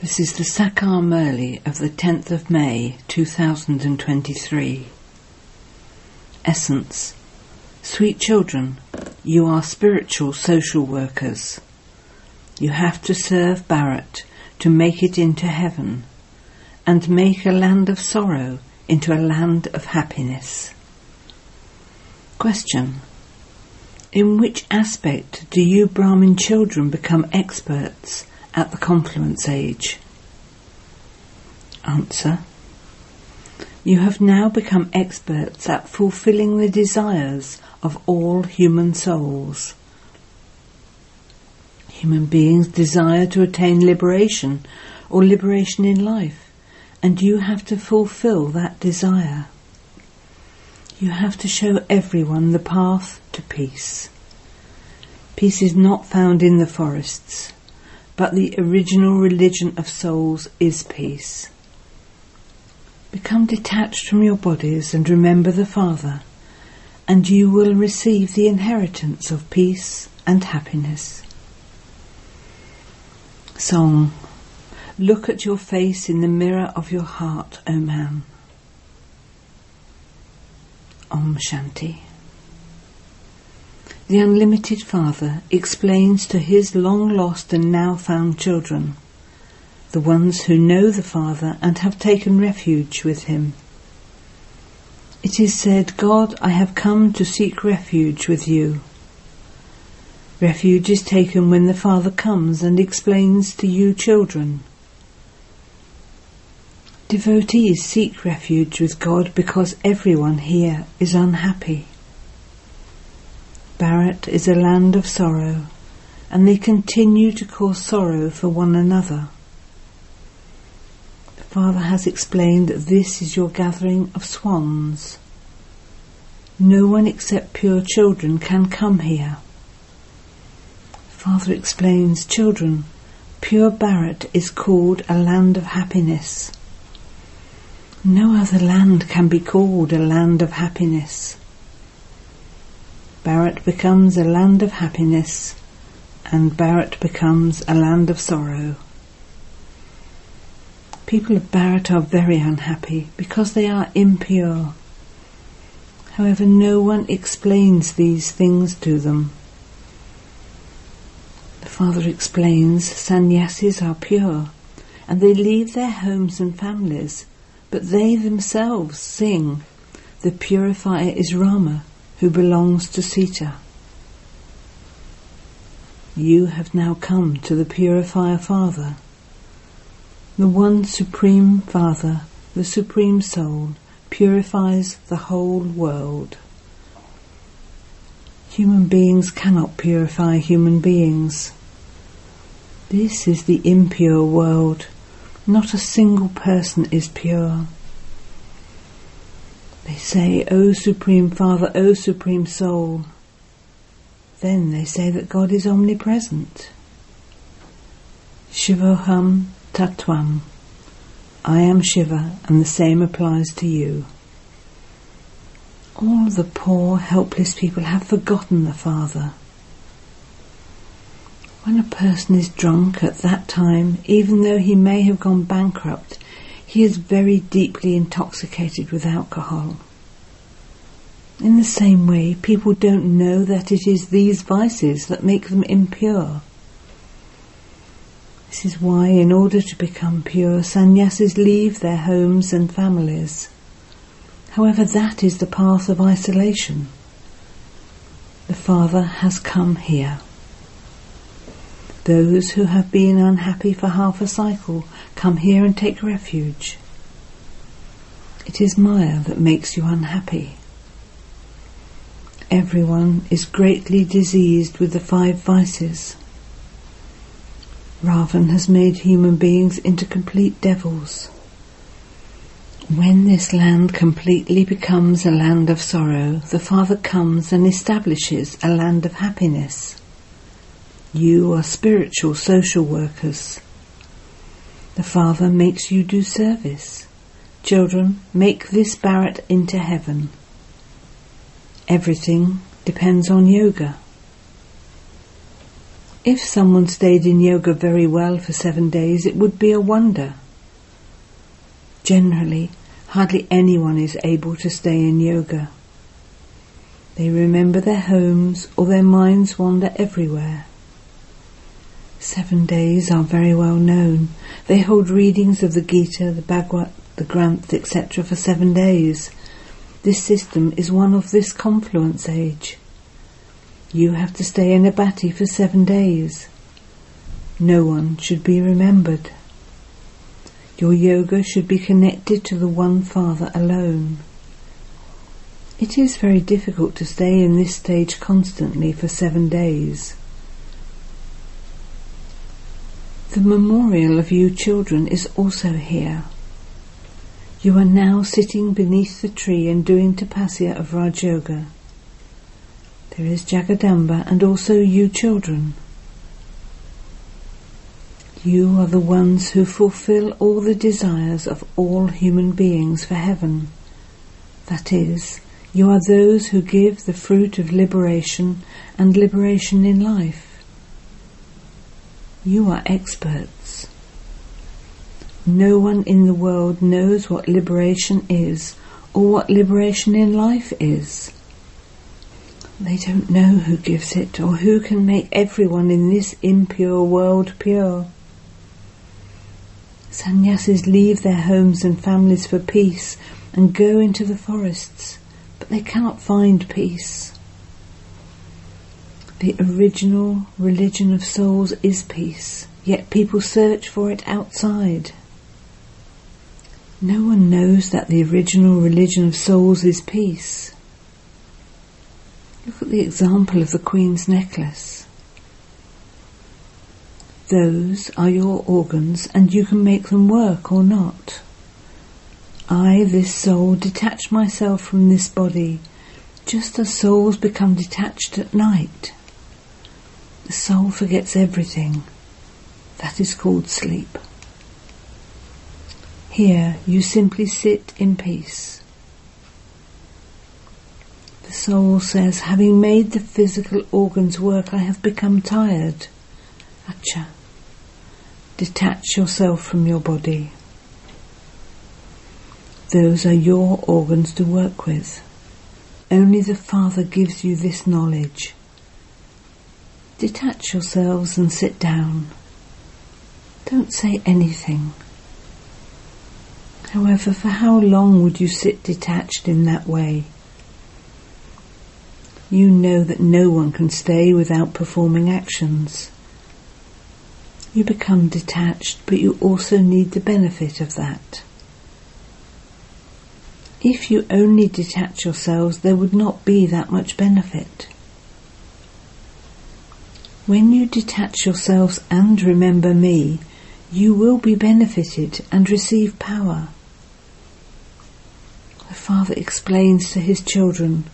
This is the Sakar Murli of the 10th of May 2023. Essence Sweet children, you are spiritual social workers. You have to serve Bharat to make it into heaven and make a land of sorrow into a land of happiness. Question In which aspect do you Brahmin children become experts at the confluence age? Answer. You have now become experts at fulfilling the desires of all human souls. Human beings desire to attain liberation or liberation in life, and you have to fulfill that desire. You have to show everyone the path to peace. Peace is not found in the forests but the original religion of souls is peace. Become detached from your bodies and remember the Father, and you will receive the inheritance of peace and happiness. Song Look at your face in the mirror of your heart, O man. Om Shanti the Unlimited Father explains to his long lost and now found children, the ones who know the Father and have taken refuge with him. It is said, God, I have come to seek refuge with you. Refuge is taken when the Father comes and explains to you children. Devotees seek refuge with God because everyone here is unhappy. Bharat is a land of sorrow, and they continue to cause sorrow for one another. The Father has explained that this is your gathering of swans. No one except pure children can come here. Father explains, children, pure Bharat is called a land of happiness. No other land can be called a land of happiness. Bharat becomes a land of happiness and Bharat becomes a land of sorrow. People of Bharat are very unhappy because they are impure. However, no one explains these things to them. The Father explains sannyasis are pure and they leave their homes and families, but they themselves sing, The purifier is Rama who belongs to Sita. You have now come to the Purifier Father, the one Supreme Father, the Supreme Soul, purifies the whole world. Human beings cannot purify human beings. This is the impure world. Not a single person is pure. They say, O Supreme Father, O Supreme Soul. Then they say that God is omnipresent. Shivoham Tatvam. I am Shiva, and the same applies to you. All the poor, helpless people have forgotten the Father. When a person is drunk at that time, even though he may have gone bankrupt, he is very deeply intoxicated with alcohol. In the same way, people don't know that it is these vices that make them impure. This is why, in order to become pure, sannyasis leave their homes and families. However, that is the path of isolation. The Father has come here. Those who have been unhappy for half a cycle come here and take refuge. It is Maya that makes you unhappy. Everyone is greatly diseased with the five vices. Ravan has made human beings into complete devils. When this land completely becomes a land of sorrow, the Father comes and establishes a land of happiness. You are spiritual social workers. The Father makes you do service. Children, make this Bharat into heaven. Everything depends on yoga. If someone stayed in yoga very well for seven days, it would be a wonder. Generally, hardly anyone is able to stay in yoga. They remember their homes or their minds wander everywhere. Seven days are very well known. They hold readings of the Gita, the Bhagavad, the Granth, etc. for seven days. This system is one of this confluence age. You have to stay in a bhatti for seven days. No one should be remembered. Your yoga should be connected to the One Father alone. It is very difficult to stay in this stage constantly for seven days. The memorial of you children is also here. You are now sitting beneath the tree and doing tapasya of Raj Yoga. There is Jagadamba and also you children. You are the ones who fulfill all the desires of all human beings for heaven. That is, you are those who give the fruit of liberation and liberation in life. You are experts. No one in the world knows what liberation is or what liberation in life is. They don't know who gives it or who can make everyone in this impure world pure. Sannyasis leave their homes and families for peace and go into the forests, but they cannot find peace. The original religion of souls is peace, yet people search for it outside. No one knows that the original religion of souls is peace. Look at the example of the Queen's necklace. Those are your organs and you can make them work or not. I, this soul, detach myself from this body just as souls become detached at night. The soul forgets everything. That is called sleep. Here you simply sit in peace. The soul says, having made the physical organs work, I have become tired. Acha. Detach yourself from your body. Those are your organs to work with. Only the Father gives you this knowledge. Detach yourselves and sit down. Don't say anything. However, for how long would you sit detached in that way? You know that no one can stay without performing actions. You become detached, but you also need the benefit of that. If you only detach yourselves, there would not be that much benefit. When you detach yourselves and remember me, you will be benefited and receive power. The father explains to his children,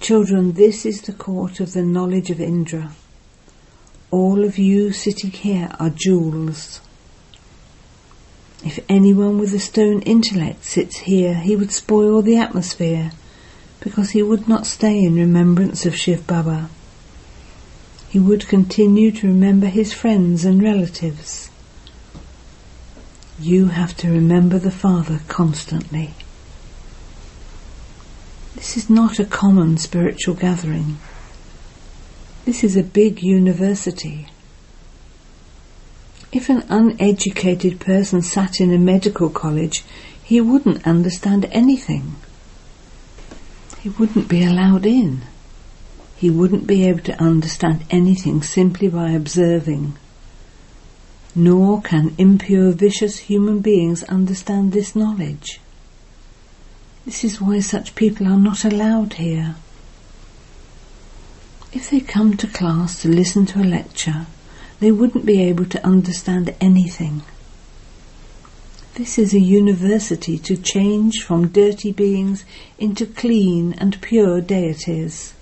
Children, this is the court of the knowledge of Indra. All of you sitting here are jewels. If anyone with a stone intellect sits here, he would spoil the atmosphere because he would not stay in remembrance of Shiv Baba he would continue to remember his friends and relatives. You have to remember the Father constantly. This is not a common spiritual gathering. This is a big university. If an uneducated person sat in a medical college, he wouldn't understand anything. He wouldn't be allowed in he wouldn't be able to understand anything simply by observing. Nor can impure, vicious human beings understand this knowledge. This is why such people are not allowed here. If they come to class to listen to a lecture, they wouldn't be able to understand anything. This is a university to change from dirty beings into clean and pure deities.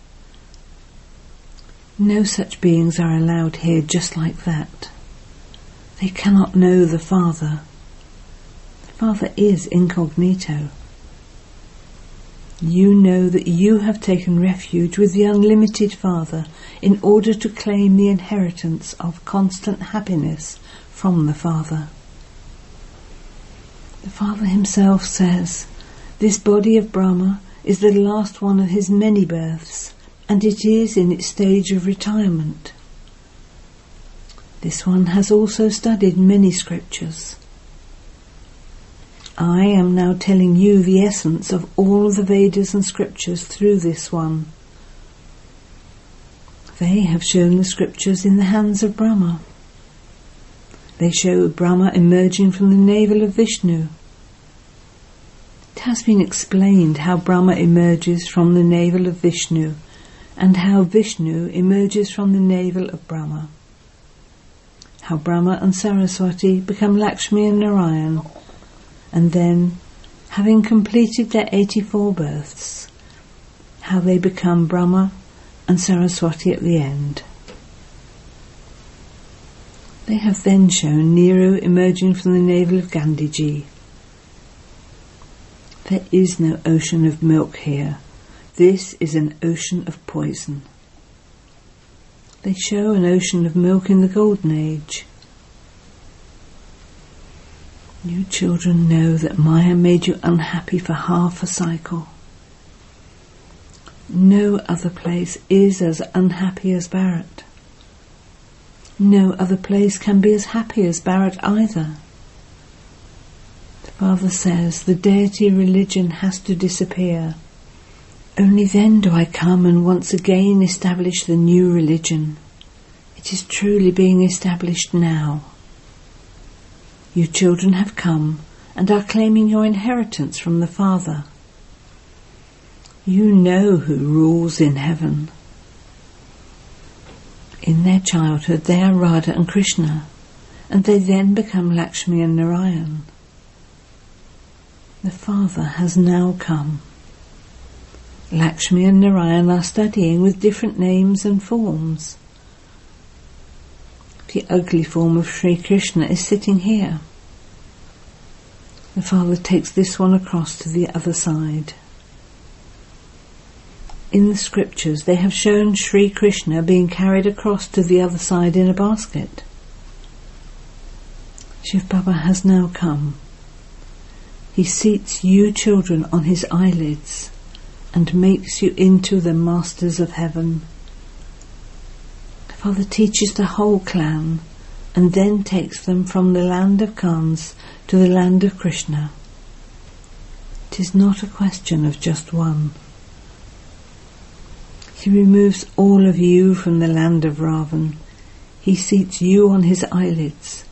No such beings are allowed here just like that. They cannot know the Father. The Father is incognito. You know that you have taken refuge with the unlimited Father in order to claim the inheritance of constant happiness from the Father. The Father himself says, This body of Brahma is the last one of his many births, and it is in its stage of retirement. This one has also studied many scriptures. I am now telling you the essence of all the Vedas and scriptures through this one. They have shown the scriptures in the hands of Brahma. They show Brahma emerging from the navel of Vishnu. It has been explained how Brahma emerges from the navel of Vishnu and how Vishnu emerges from the navel of Brahma how Brahma and Saraswati become Lakshmi and Narayan, and then, having completed their 84 births, how they become Brahma and Saraswati at the end. They have then shown Nehru emerging from the navel of Gandhiji. There is no ocean of milk here. This is an ocean of poison. They show an ocean of milk in the Golden Age. You children know that Maya made you unhappy for half a cycle. No other place is as unhappy as Bharat. No other place can be as happy as Bharat either. The Father says the deity religion has to disappear only then do I come and once again establish the new religion. It is truly being established now. You children have come and are claiming your inheritance from the Father. You know who rules in heaven. In their childhood they are Radha and Krishna, and they then become Lakshmi and Narayan. The Father has now come. Lakshmi and Narayan are studying with different names and forms. The ugly form of Sri Krishna is sitting here. The father takes this one across to the other side. In the scriptures, they have shown Sri Krishna being carried across to the other side in a basket. Shiv Baba has now come. He seats you children on his eyelids and makes you into the masters of heaven. Father teaches the whole clan and then takes them from the land of Kans to the land of Krishna. It is not a question of just one. He removes all of you from the land of Ravan. He seats you on his eyelids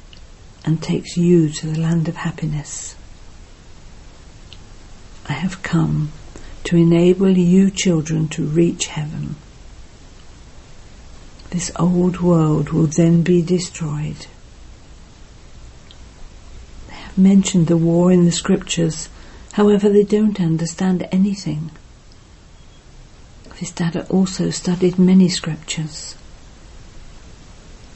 and takes you to the land of happiness. I have come to enable you children to reach heaven. This old world will then be destroyed. They have mentioned the war in the scriptures, however they don't understand anything. Vistara also studied many scriptures.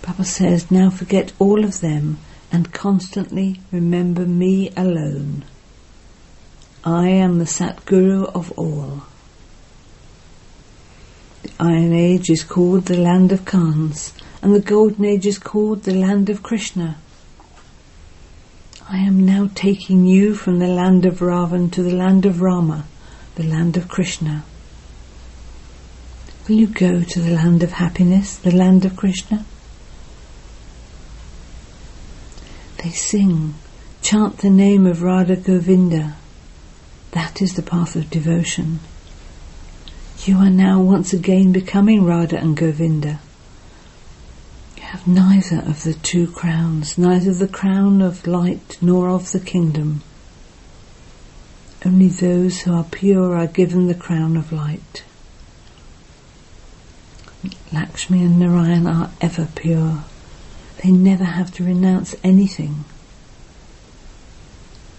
Baba says, now forget all of them and constantly remember me alone. I am the Satguru of all. The Iron Age is called the land of Kans, and the Golden Age is called the land of Krishna. I am now taking you from the land of Ravan to the land of Rama, the land of Krishna. Will you go to the land of happiness, the land of Krishna? They sing, chant the name of Radha Govinda. That is the path of devotion. You are now once again becoming Radha and Govinda. You have neither of the two crowns, neither the crown of light nor of the kingdom. Only those who are pure are given the crown of light. Lakshmi and Narayan are ever pure. They never have to renounce anything.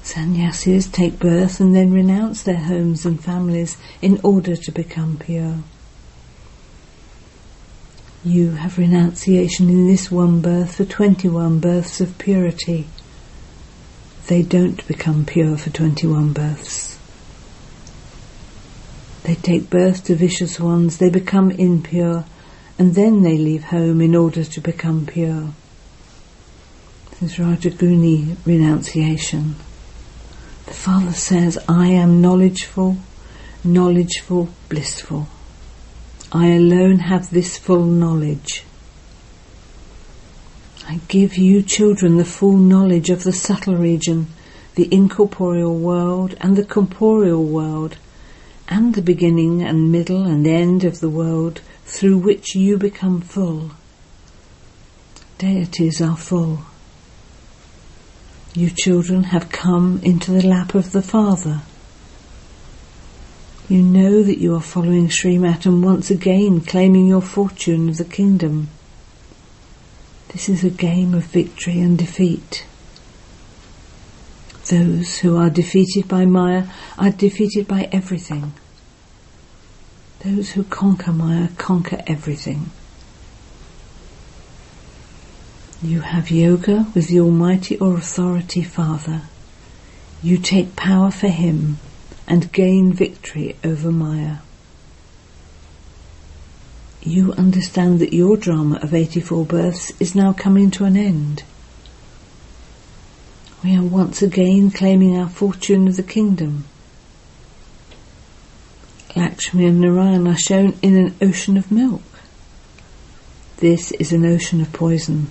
Sannyasis take birth and then renounce their homes and families in order to become pure. You have renunciation in this one birth for 21 births of purity. They don't become pure for 21 births. They take birth to vicious ones, they become impure, and then they leave home in order to become pure. This is Rajoguni renunciation. The Father says, I am knowledgeful, knowledgeful, blissful. I alone have this full knowledge. I give you children the full knowledge of the subtle region, the incorporeal world and the corporeal world, and the beginning and middle and end of the world through which you become full. Deities are full. You children have come into the lap of the Father. You know that you are following Srimat and once again claiming your fortune of the kingdom. This is a game of victory and defeat. Those who are defeated by Maya are defeated by everything. Those who conquer Maya conquer everything. You have yoga with the Almighty or Authority Father. You take power for Him and gain victory over Maya you understand that your drama of 84 births is now coming to an end. We are once again claiming our fortune of the kingdom. Lakshmi and Narayan are shown in an ocean of milk. This is an ocean of poison.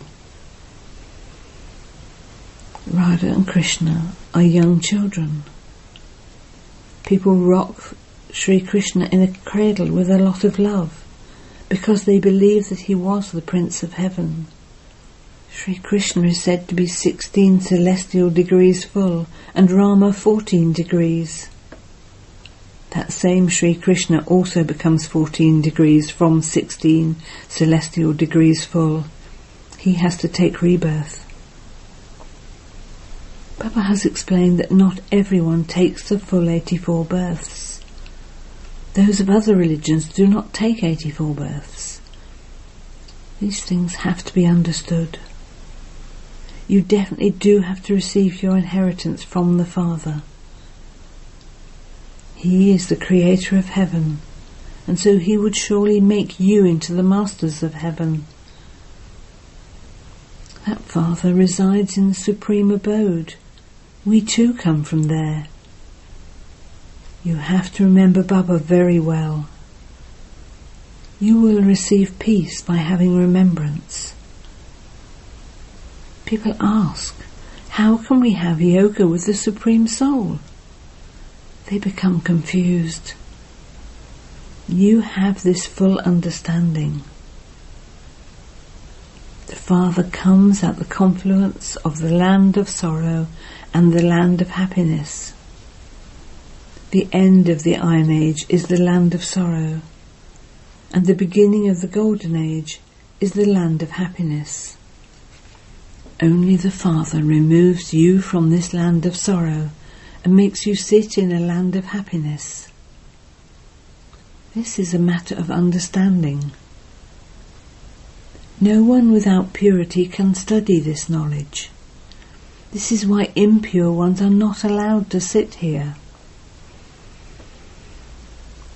Radha and Krishna are young children. People rock Sri Krishna in a cradle with a lot of love because they believe that he was the Prince of Heaven. Sri Krishna is said to be 16 celestial degrees full and Rama 14 degrees. That same Sri Krishna also becomes 14 degrees from 16 celestial degrees full. He has to take rebirth. Baba has explained that not everyone takes the full 84 births. Those of other religions do not take 84 births. These things have to be understood. You definitely do have to receive your inheritance from the Father. He is the creator of heaven, and so he would surely make you into the masters of heaven. That Father resides in the supreme abode. We too come from there. You have to remember Baba very well. You will receive peace by having remembrance. People ask, how can we have yoga with the Supreme Soul? They become confused. You have this full understanding. The Father comes at the confluence of the land of sorrow and the land of happiness. The end of the Iron Age is the land of sorrow, and the beginning of the Golden Age is the land of happiness. Only the Father removes you from this land of sorrow and makes you sit in a land of happiness. This is a matter of understanding. No one without purity can study this knowledge. This is why impure ones are not allowed to sit here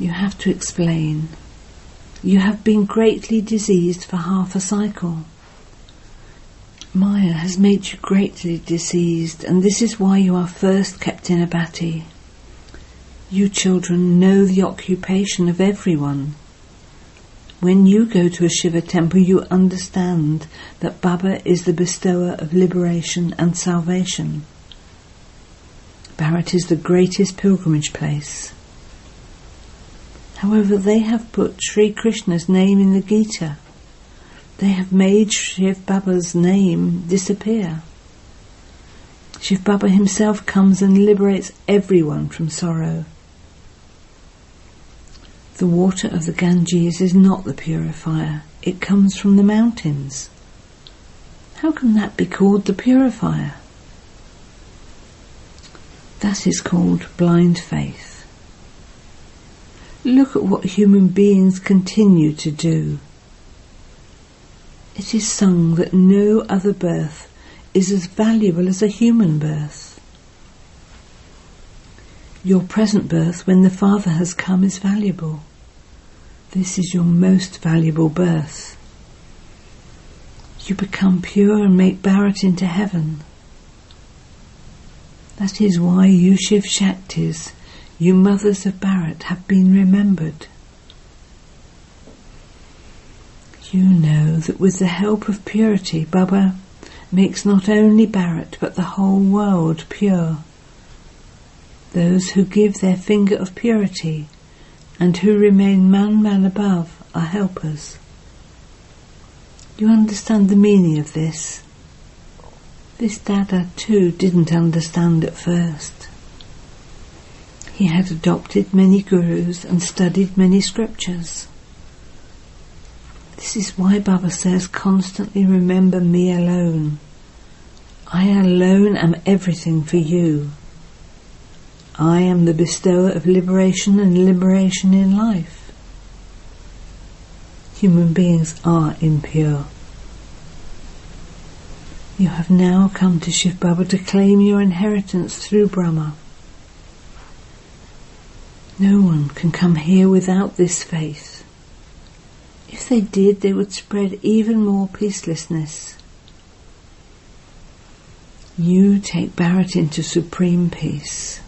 you have to explain. You have been greatly diseased for half a cycle. Maya has made you greatly diseased, and this is why you are first kept in a bhatti. You children know the occupation of everyone. When you go to a Shiva temple, you understand that Baba is the bestower of liberation and salvation. Bharat is the greatest pilgrimage place. However, they have put Sri Krishna's name in the Gita. They have made Shiv Baba's name disappear. Shiv Baba himself comes and liberates everyone from sorrow. The water of the Ganges is not the purifier, it comes from the mountains. How can that be called the purifier? That is called blind faith. Look at what human beings continue to do. It is sung that no other birth is as valuable as a human birth. Your present birth, when the Father has come, is valuable. This is your most valuable birth. You become pure and make Bharat into heaven. That is why you Shiv Shaktis, you mothers of Bharat, have been remembered. You know that with the help of purity, Baba makes not only Bharat but the whole world pure. Those who give their finger of purity and who remain manmanabhav are helpers. You understand the meaning of this? This Dada too didn't understand at first. He had adopted many gurus and studied many scriptures. This is why Baba says constantly remember me alone. I alone am everything for you. I am the bestower of liberation and liberation in life. Human beings are impure. You have now come to Shiv Baba to claim your inheritance through Brahma. No one can come here without this faith. If they did, they would spread even more peacelessness. You take Bharat into supreme peace.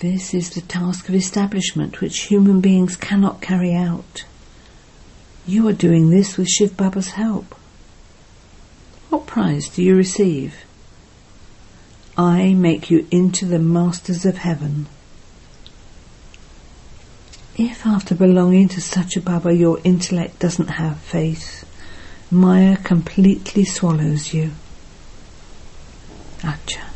This is the task of establishment which human beings cannot carry out. You are doing this with Shiv Baba's help. What prize do you receive? I make you into the masters of heaven. If after belonging to such a Baba your intellect doesn't have faith, Maya completely swallows you. Acha.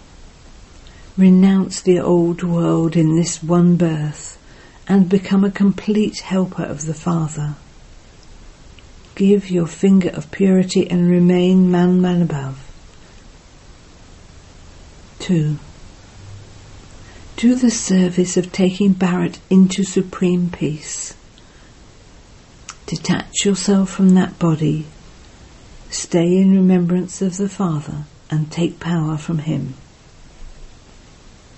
Renounce the old world in this one birth and become a complete helper of the Father. Give your finger of purity and remain manmanabhav. 2 do the service of taking Bharat into supreme peace. Detach yourself from that body, stay in remembrance of the Father, and take power from Him.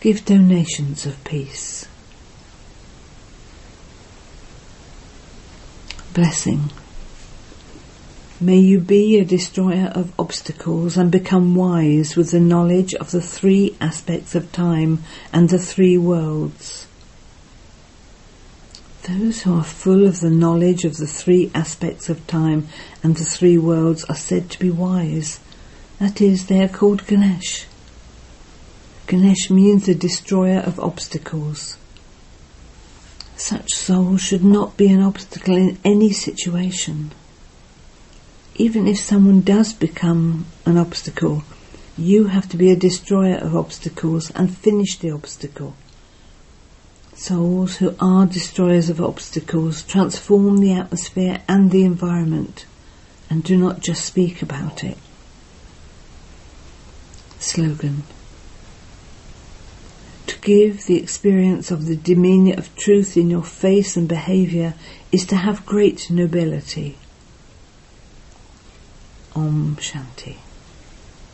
Give donations of peace. Blessing. May you be a destroyer of obstacles and become wise with the knowledge of the three aspects of time and the three worlds. Those who are full of the knowledge of the three aspects of time and the three worlds are said to be wise. That is, they are called Ganesh. Ganesh means the destroyer of obstacles. Such souls should not be an obstacle in any situation even if someone does become an obstacle, you have to be a destroyer of obstacles and finish the obstacle. Souls who are destroyers of obstacles transform the atmosphere and the environment and do not just speak about it. Slogan give the experience of the demeanour of truth in your face and behaviour is to have great nobility. Om Shanti.